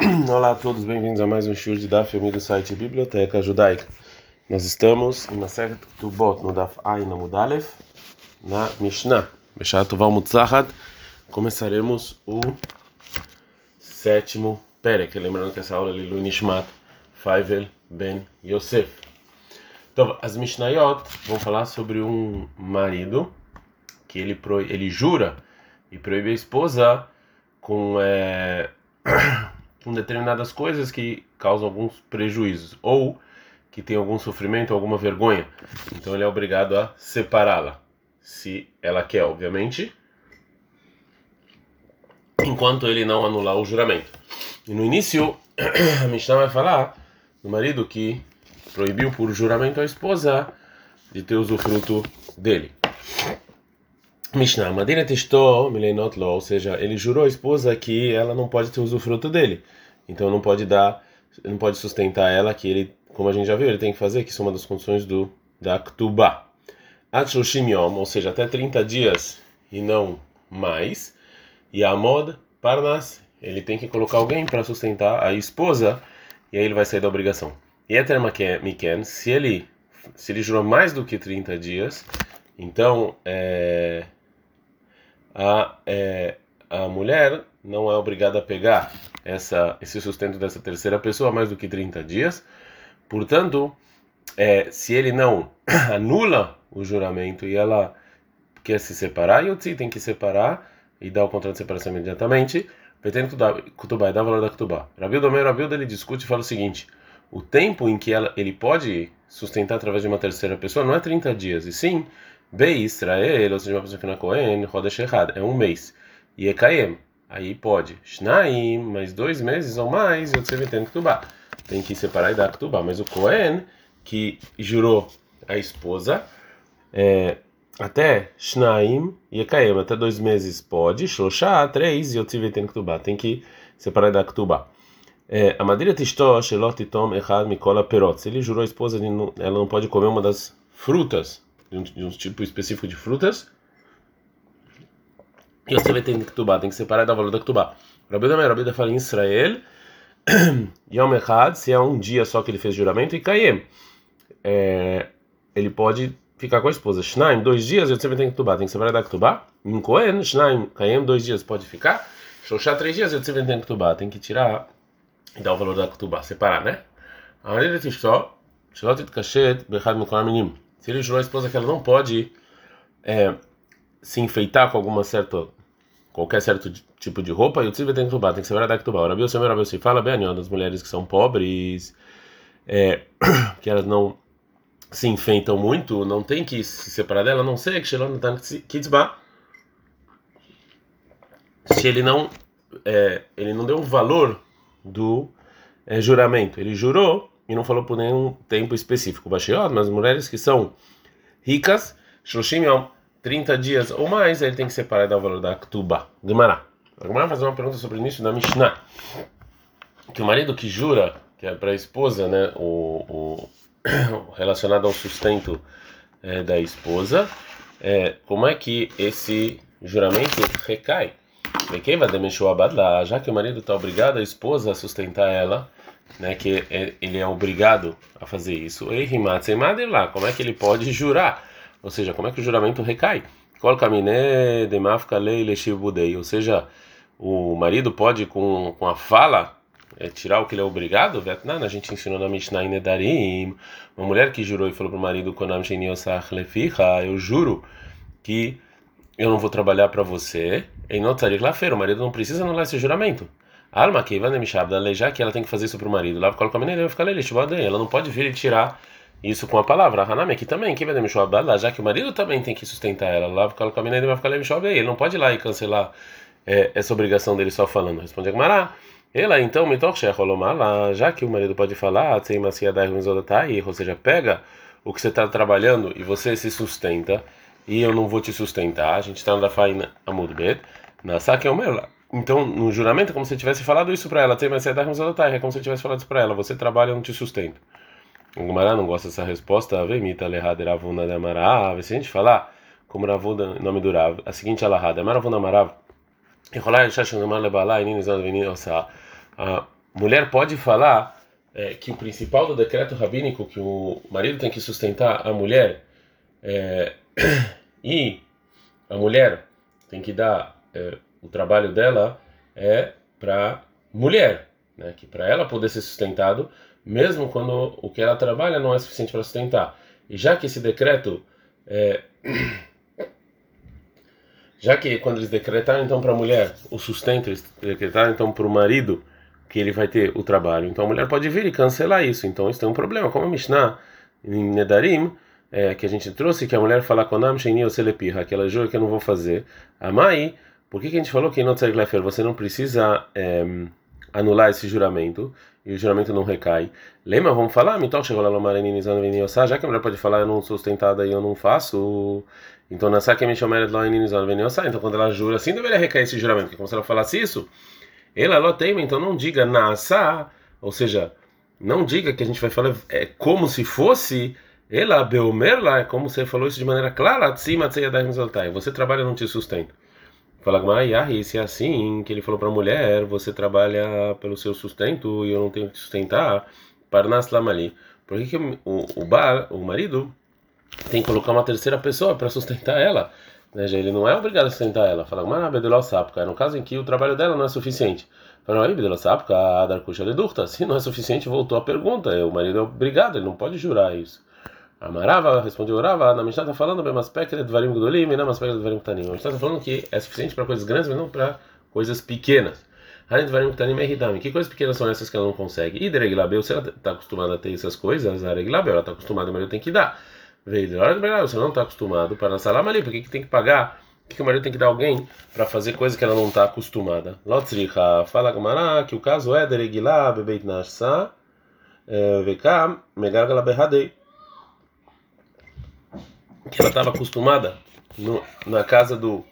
Olá a todos, bem-vindos a mais um show de Daf Yomi do site Biblioteca Judaica. Nós estamos na série Tubot, no Daf Ain Mudalef, na Mishnah. Beshat Tuval Mutzahad. Começaremos o sétimo Perek. Lembrando que essa aula é Lilu Nishmat Faivel Ben Yosef. Então, as Mishnayot vão falar sobre um marido que ele, pro, ele jura e proíbe a esposa com, é, com determinadas coisas que causam alguns prejuízos ou que tem algum sofrimento, alguma vergonha. Então ele é obrigado a separá-la, se ela quer, obviamente, enquanto ele não anular o juramento. E no início, a Mishnah vai falar do marido que proibiu por juramento a esposa de ter usufruto dele. Mishnah, Madina testou milenot lo, ou seja, ele jurou à esposa que ela não pode ter usufruto dele. Então não pode dar, não pode sustentar ela que ele, como a gente já viu, ele tem que fazer, que isso é uma das condições do da Ktubá. Atsushim yom, ou seja, até 30 dias e não mais. E Amod Parnas, ele tem que colocar alguém para sustentar a esposa e aí ele vai sair da obrigação. E Eter Miken, se ele se ele jurou mais do que 30 dias, então é, a, é, a mulher não é obrigada a pegar essa, esse sustento dessa terceira pessoa mais do que 30 dias. Portanto, é, se ele não anula o juramento e ela quer se separar, Yotzi tem que separar e dar o contrato de separação imediatamente. Pretende Kutubá e dá valor da Kutubá. Rabil Domer, Rabil ele discute e fala o seguinte: o tempo em que ela, ele pode sustentar através de uma terceira pessoa não é 30 dias, e sim Be Israel, ou seja, uma que é Cohen, Rodesh errado, é um mês. E é Kaem, aí pode. Shnaim, mais dois meses ou mais, eu sei tem Ktubá. Tem que separar e dar Ktubá. Mas o Cohen, que jurou a esposa, é, até Shnaim e Kaem, até dois meses pode. Shloshá, três, e eu tive tem Ktubá. Tem que separar e dar Ktubá. É, a madeira tistó, shelot itom echad mikola perot. Se ele jurou a esposa, ela não pode comer uma das frutas de um, de um tipo específico de frutas. E você vai ter que tubar, tem que separar da valor da tubar. Rabi da Rabi fala em Israel, Yom Echad, se é um dia só que ele fez juramento, e Kayem, é, ele pode ficar com a esposa. Shnaim, dois dias, você vai ter que tubar, tem que separar da tubar. Cohen, Shnaim, Kayem, dois dias pode ficar. Shoshá, três dias, você vai ter que tubar, tem que tirar e dar o valor da tubar, separar, né? A maneira de só, Shalot Kashet, Bechad Mikolam Minim. Se ele jurou a esposa que ela não pode é, se enfeitar com alguma certa qualquer certo tipo de roupa, e o tzivah tem que tubar, tem que ser verdade que tubar. Rabi Yosef Rabi Yosef fala bem das mulheres que são pobres, é, que elas não se enfeitam muito, não tem que se separar dela, não sei que Shelon tá kitzba. Se ele não é, ele não deu o valor do é, juramento, ele jurou e não falou por nenhum tempo específico. Baixeot, mas mulheres que são ricas, Shoshim Yom, 30 dias ou mais, ele tem que separar o valor da Ktuba. Gemara. A Gemara fazer uma pergunta sobre o início da Mishnah. Que o marido que jura, que é para a esposa, né, o, o relacionado ao sustento é, da esposa, é, como é que esse juramento recai? Já que o marido está obrigado a esposa a sustentar ela, né, que é, ele é obrigado a fazer isso. lá, como é que ele pode jurar? Ou seja, como é que o juramento recai? Ou seja, o marido pode com, com a fala é, tirar o que ele é obrigado? A gente ensinou na Mishnah Nedarim, uma mulher que jurou e falou para o marido, eu juro que eu não vou trabalhar para você. Em notarik lá o marido não precisa anular esse juramento. Alma que vai já que ela tem que fazer isso para o marido. Lá coloca a menina, vai ficar ela não pode vir e tirar isso com a palavra. Hanami aqui também, que vai deixar já que o marido também tem que sustentar ela. Lá coloca a menina, vai ficar ele não pode ir lá e cancelar é, essa obrigação dele só falando. Responde a Gmará. Ela então me lá, já que o marido pode falar, ou seja, pega o que você está trabalhando e você se sustenta e eu não vou te sustentar. A gente está na faina Amudbet, na saque é o meu lá. Então, no juramento, é como se tivesse falado isso para ela. Tem mais é como se tivesse falado isso para ela. Você trabalha, eu não te sustento. O Gumará não gosta dessa resposta. Vemita lehada ravuna de amarav. Se a gente falar como Ravuna, nome do Rav, a seguinte alahada. Maravuna amarav. mulher pode falar é, que o principal do decreto rabínico que o marido tem que sustentar a mulher é, e a mulher tem que dar é, o trabalho dela é para mulher, né? que para ela poder ser sustentado, mesmo quando o que ela trabalha não é suficiente para sustentar. E já que esse decreto é, já que quando eles decretaram então para a mulher o sustento, eles decretaram então para o marido que ele vai ter o trabalho, então a mulher pode vir e cancelar isso. Então isso tem um problema, como a Mishnah em Nedarim é, que a gente trouxe, que a mulher fala Konam Sheini Oselepirra, aquela jura que eu não vou fazer. A mãe, por que, que a gente falou que não você não precisa é, anular esse juramento e o juramento não recai? Lembra, vamos falar? Então chegou lá no já que a mulher pode falar eu não sou sustentada e eu não faço. Então na saque me chama Então quando ela jura assim deveria recair esse juramento, porque como se ela falasse isso, ela tem, então não diga nasa, ou seja, não diga que a gente vai falar é como se fosse ela, Beomerla, como você falou isso de maneira clara, você trabalha não te sustenta. Fala Gmaiah, se é assim, que ele falou para a mulher, você trabalha pelo seu sustento e eu não tenho que sustentar, Parnas Lamali. Por que, que o, o bar, o marido, tem que colocar uma terceira pessoa para sustentar ela? Né, ele não é obrigado a sustentar ela. Fala Gmaiah, no caso em que o trabalho dela não é suficiente. Fala, se não é suficiente, voltou a pergunta. O marido é obrigado, ele não pode jurar isso. Amarava respondeu Rava, na Mishnah está falando bem aspecto de Dvarim Gdolim e não aspecto de Dvarim Ktanim. A Mishnah está falando que é suficiente para coisas grandes, mas não para coisas pequenas. Harim Dvarim Ktanim é Hidami. Que coisas pequenas são essas que ela não consegue? E Dereglabeu, se ela está acostumada a ter essas coisas, a Reglabeu, ela está acostumada, o marido tem que dar. Veio hora de você não está acostumado para salam ali, por que, que tem que pagar? Por que, o marido tem que dar alguém para fazer coisa que ela não está acostumada? Lotzricha, fala Gamara que o caso é Dereglab, Bebeit eh, Vekam, Megargala Behadei que ela estava acostumada no, na casa do,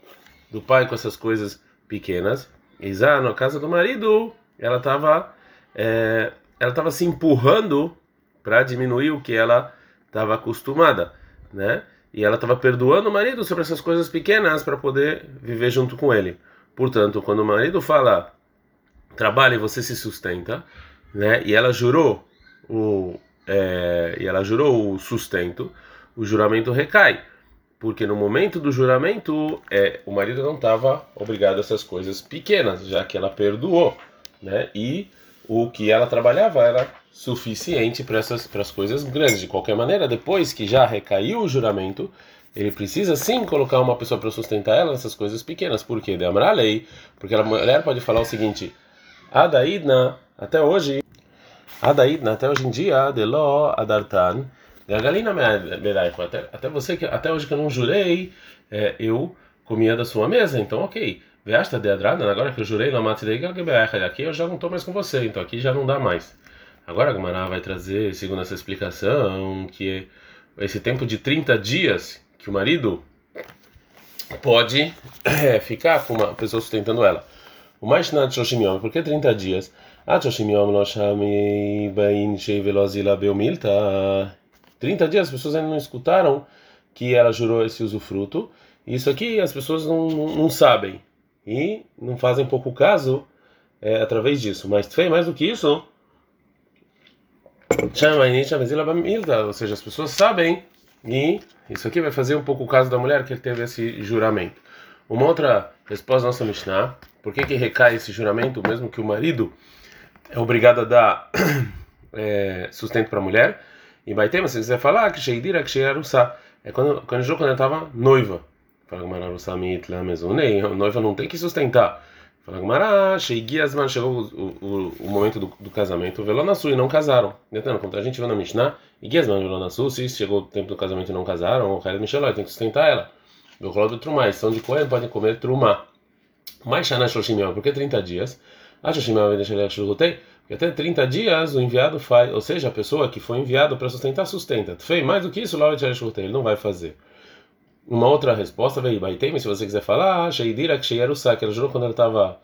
do pai com essas coisas pequenas. E já na casa do marido, ela estava é, ela estava se empurrando para diminuir o que ela estava acostumada, né? E ela estava perdoando o marido sobre essas coisas pequenas para poder viver junto com ele. Portanto, quando o marido fala trabalha e você se sustenta, né? E ela jurou o é, e ela jurou o sustento o juramento recai. Porque no momento do juramento, é, o marido não estava obrigado a essas coisas pequenas, já que ela perdoou, né? E o que ela trabalhava era suficiente para essas para as coisas grandes. De qualquer maneira, depois que já recaiu o juramento, ele precisa sim colocar uma pessoa para sustentar ela nessas coisas pequenas. Por quê? De a lei, porque a mulher pode falar o seguinte: Adaidna, até hoje, Adaidna, até hoje em dia, Deló Adartan Gargalina Beraico, até, até você que até hoje que eu não jurei, é, eu comia da sua mesa, então ok. Veasta de Adrada, agora que eu jurei na mata aqui eu já não estou mais com você, então aqui já não dá mais. Agora a Gamara vai trazer, segundo essa explicação, que esse tempo de 30 dias que o marido pode é, ficar com uma pessoa sustentando ela. O mais na Shoshimion, por que 30 dias? Ah, Shoshimion, Loshami, Bain, Shei, Velozila, Beumilta. 30 dias as pessoas ainda não escutaram que ela jurou esse usufruto. Isso aqui as pessoas não, não, sabem e não fazem pouco caso é, através disso. Mas fez mais do que isso. Ou seja, as pessoas sabem e isso aqui vai fazer um pouco o caso da mulher que teve esse juramento. Uma outra resposta da nossa Mishnah: por que, que recai esse juramento, mesmo que o marido é obrigado a dar é, sustento para a mulher? E mas se quiser falar que Sheidira, que Sheirusa, é quando, quando, quando ela estava noiva. Fala Gumara Mitla Mezunei, noiva não tem que sustentar. Fala Gumara, Sheigiasman, chegou o, o, o momento do, do casamento, Velonasu, e não casaram. Entendeu? Quando a gente viu na Mishnah, Igiasman, Velonasu, se chegou o tempo do casamento e não casaram, o Khaled Micheloi tem que sustentar ela. O rolo do Trumá, são de Cohen, podem comer Trumá. Mais Shana Shoshimiel, por que 30 dias? A Shoshimiel vai deixar ele e até 30 dias o enviado faz, ou seja, a pessoa que foi enviado para sustentar, sustenta. Fei mais do que isso, lá ele não vai fazer. Uma outra resposta veio, Baitem, se você quiser falar, Sheidira que que ela jurou quando ela estava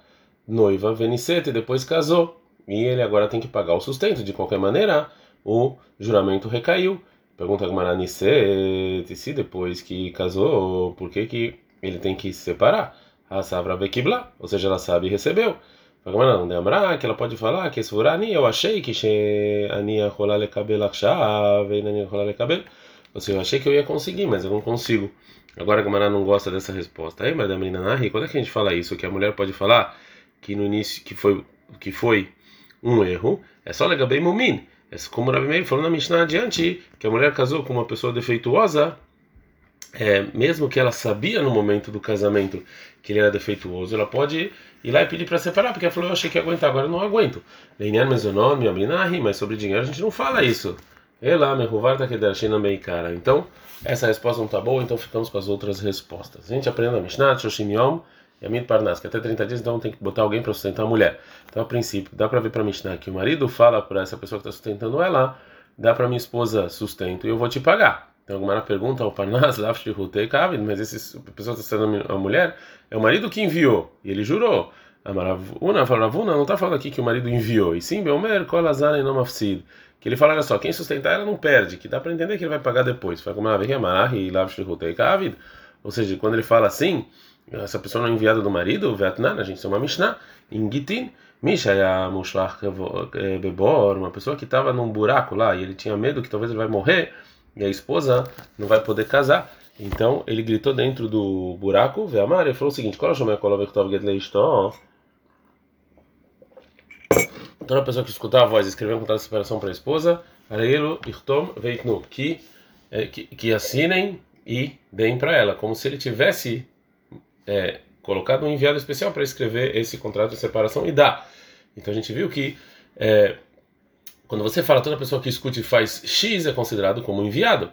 noiva, Venicete, depois casou. E ele agora tem que pagar o sustento. De qualquer maneira, o juramento recaiu. Pergunta Gmaranicete, se depois que casou, por que, que ele tem que se separar? A Savra Bekibla, ou seja, ela sabe e recebeu. Lembrar que ela pode falar que esse ani eu achei que ani rolar le cabelo rolar le cabelo. Ou seja, eu achei que eu ia conseguir, mas eu não consigo. Agora a Gamara não gosta dessa resposta. Aí, Madame Nahi, quando é que a gente fala isso? Que a mulher pode falar que no início que foi que foi um erro, é só bem mumin. É como o Rabi Meir falou na Mishnah adiante, que a mulher casou com uma pessoa defeituosa, é, mesmo que ela sabia no momento do casamento que ele era defeituoso, ela pode ir lá e pedir para separar, porque ela falou, eu achei que ia aguentar, agora não aguento. Mas sobre dinheiro a gente não fala isso. Então, essa resposta não está boa, então ficamos com as outras respostas. A gente aprende na Mishnah, Shoshim Yom, Yamid Parnas, que até 30 dias então tem que botar alguém para sustentar a mulher. Então, a princípio, dá para ver para Mishnah que o marido fala para essa pessoa que está sustentando ela, dá para minha esposa sustento e eu vou te pagar. Então, alguma pergunta ao Parnas, mas esse pessoa está sendo a mulher, é o marido que enviou, e ele jurou. A Maravuna, Ravuna não está falando aqui que o marido enviou, e sim, Belmer, Kolazar e Nomafsid. Que ele fala, olha só, quem sustentar ela não perde, que dá para entender que ele vai pagar depois. Vê Ou seja, quando ele fala assim, essa pessoa não é enviada do marido, Vietnã, a gente uma Mishnah, em Gitin, Misha é a Bebor, uma pessoa que estava num buraco lá e ele tinha medo que talvez ele vai morrer e a esposa não vai poder casar. Então ele gritou dentro do buraco, Veamar, e falou o seguinte: Toda pessoa que escutar a voz escrever um contrato de separação para a esposa, Areilo, Irtom, Veitnu, é, que, que assinem e deem para ela, como se ele tivesse é, colocado um enviado especial para escrever esse contrato de separação e dá. Então a gente viu que é, quando você fala toda pessoa que escute e faz X é considerado como enviado.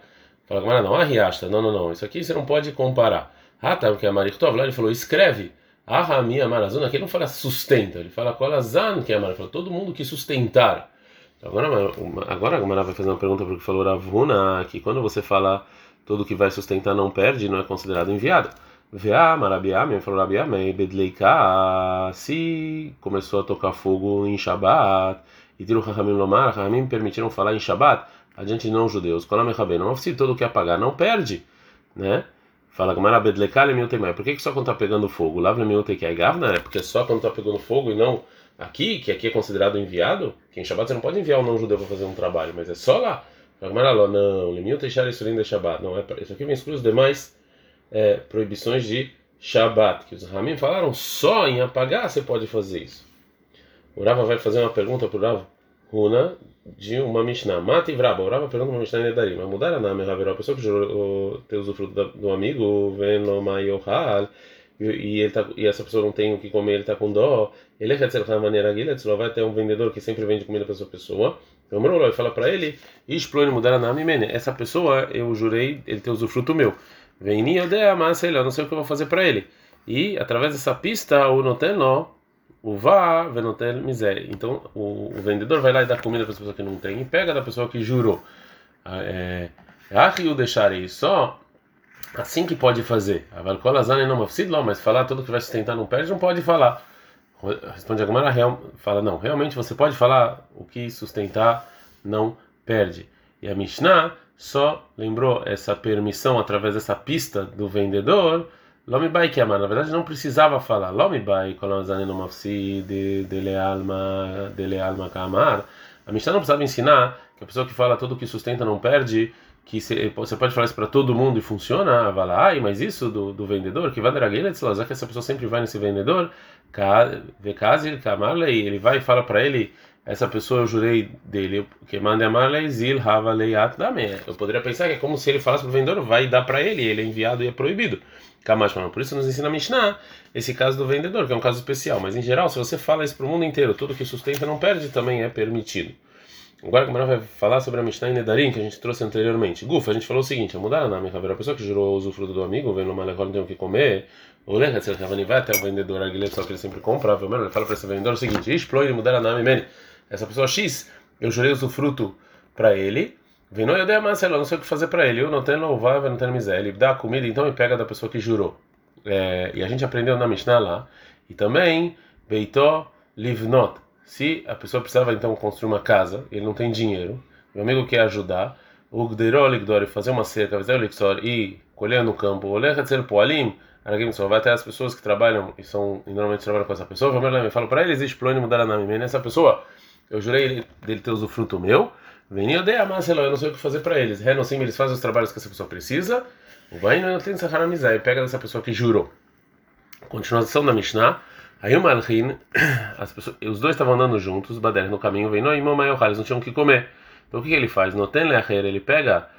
Fala, mas não, arriasta, não, não, não, isso aqui você não pode comparar. Ah, tá, porque a Marichtov lá ele falou, escreve. Ah, minha marazona, aqui ele não fala sustenta, ele fala kolazan, que é Mar, fala todo mundo que sustentar. Então, agora, agora a Gamara vai fazer uma pergunta porque falou Ravuna, que quando você fala todo que vai sustentar não perde, não é considerado enviado. Vá, Marabiame, falou Rabiame, Bedleika, se começou a tocar fogo em Shabat, e tiro Rahamim Lomar, Rahamim permitiram falar em Shabat, adiante de não-judeus, Kolam Rabei, não se todo que apagar não perde, né? Fala Gamara Bedlekale Miutemai, por que, que só quando está pegando fogo? Lavle Miutekei Gavna, é porque só quando está pegando fogo e não aqui, que aqui é considerado enviado, que em Shabat você não pode enviar um não-judeu para fazer um trabalho, mas é só lá. Gamara não, Lemiutechar Isurim de Shabat, não, é, isso aqui vem excluir os demais é, proibições de Shabat, que os Ramim falaram só em apagar você pode fazer isso. O Rava vai fazer uma pergunta para o Rava Runa de uma Mishnah. Mata e Vraba. O Rava pergunta uma Mishnah em Nedarim. Mas mudar a nome, Raveró, a pessoa que jurou ter usufruto do amigo, vendo Mayohal, e, tá, e essa pessoa não tem o que comer, ele está com dó. Ele é de maneira só vai ter um vendedor que sempre vende comida para essa pessoa. Então, o fala para ele: Explode mudar a nome, essa pessoa eu jurei ele ter usufruto meu. Vem ni odeia, mas ele, eu não sei o que eu vou fazer para ele. E através dessa pista, o noteno, vá, venotel miséria. Então o, o, vendedor vai lá e dá comida para a pessoa que não tem e pega da pessoa que jurou. Ah, é, o deixarei só assim que pode fazer. A valcolazana não lá, mas falar tudo que vai sustentar não perde, não pode falar. Responde a Gamara, fala não, realmente você pode falar o que sustentar não perde. E a Mishnah só lembrou essa permissão através dessa pista do vendedor. Lomibai que amar, na verdade não precisava falar. Lomibai no mafsi de dele alma dele alma kamar. A Mishnah não precisava ensinar que a pessoa que fala tudo que sustenta não perde, que você pode falar isso para todo mundo e funciona. Vai ai, mas isso do, do vendedor que vai já que essa pessoa sempre vai nesse vendedor, ele vai e fala para ele essa pessoa eu jurei dele que manda amar zil hava leiat dame. Eu poderia pensar que é como se ele falasse para o vendedor, vai dar para ele, ele é enviado e é proibido. Kamash Por isso nos ensina a Mishnah esse caso do vendedor, que é um caso especial. Mas em geral, se você fala isso para o mundo inteiro, tudo que sustenta não perde também é permitido. Agora que vai falar sobre a Mishnah em Nedarim, que a gente trouxe anteriormente. Gufa, a gente falou o seguinte: a mudar a nome, a pessoa que jurou o usufruto do amigo, vendo uma não tem o que comer, ou lembra se ele vai até o vendedor, só que ele sempre compra, ele fala para esse vendedor o seguinte: explode mudar a nome, essa pessoa X, eu jurei usufruto para ele, Vinou eu dei a Marcelo, não sei o que fazer para ele. Eu não tenho louvável, não tenho miséria. Ele dá a comida então e pega da pessoa que jurou. É, e a gente aprendeu na Mishnah lá. E também, Beitó Livnot. Se a pessoa precisava então construir uma casa, ele não tem dinheiro, meu amigo quer ajudar, o Gderol Ligdor fazer uma cerca, fazer o Lixor e colher no campo, Olechatzer Poalim, Aragim só vai até as pessoas que trabalham e são e normalmente trabalham com essa pessoa. Eu falo para eles, plano mudar a nome. Nessa pessoa, eu jurei dele ter usufruto meu. Vem eu dei a massa, eu não sei o que fazer para eles. Renossim, eles fazem os trabalhos que essa pessoa precisa. O vai não tem essa amizade, pega dessa pessoa que jurou. Continuação da Mishnah. Aí o pessoas, os dois estavam andando juntos, Bader no caminho, vem no irmão eles não tinham o que comer. Então o que, que ele faz? No tem ele pega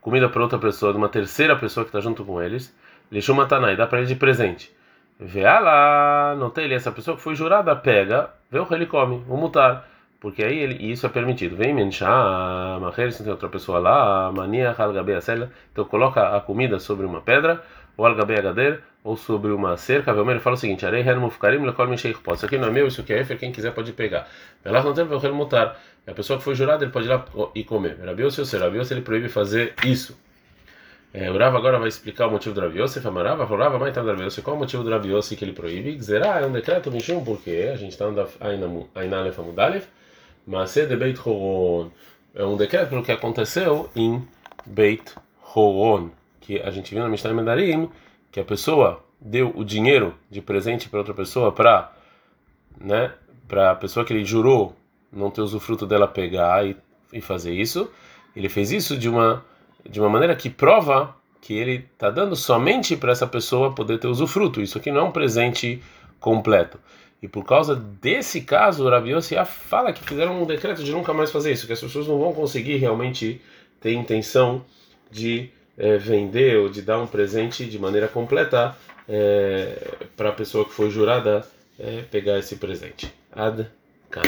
comida para outra pessoa, de uma terceira pessoa que está junto com eles, ele chama Tanai, dá para ele de presente. Vê lá, não tem ele, essa pessoa que foi jurada, pega, vê o que ele come, o mutar. Porque aí ele, isso é permitido. Vem menchar, maher, se tem outra pessoa lá, mania, halgabe, então coloca a comida sobre uma pedra, ou algabe gader, ou sobre uma cerca, ele fala o seguinte: Arei hermo ficarim lekol mishei pode. Isso aqui não é meu, isso aqui é efer, quem quiser pode pegar. Ela não tem o mutar. A pessoa que foi jurada, ele pode ir lá e comer. Rabiose ou Rabiose, ele proíbe fazer isso. É, o Rav agora vai explicar o motivo do Rabiose. Famarava, falava, mas tá Rabiose. Qual o motivo do Rabiose que ele proíbe? Zerá é um decreto, Mishum, porque a gente está andando ainda Aleph Amudalef, mas é de Beit Horon. É um decreto que aconteceu em Beit Horon, que a gente viu na Mishnah Mendarim que a pessoa deu o dinheiro de presente para outra pessoa para né, para a pessoa que ele jurou não ter usufruto dela pegar e, e fazer isso. Ele fez isso de uma de uma maneira que prova que ele está dando somente para essa pessoa poder ter usufruto. Isso aqui não é um presente completo. E por causa desse caso, o Rabi Yossi fala que fizeram um decreto de nunca mais fazer isso, que as pessoas não vão conseguir realmente ter intenção de é, vender ou de dar um presente de maneira completa é, para a pessoa que foi jurada é, pegar esse presente. Ad can.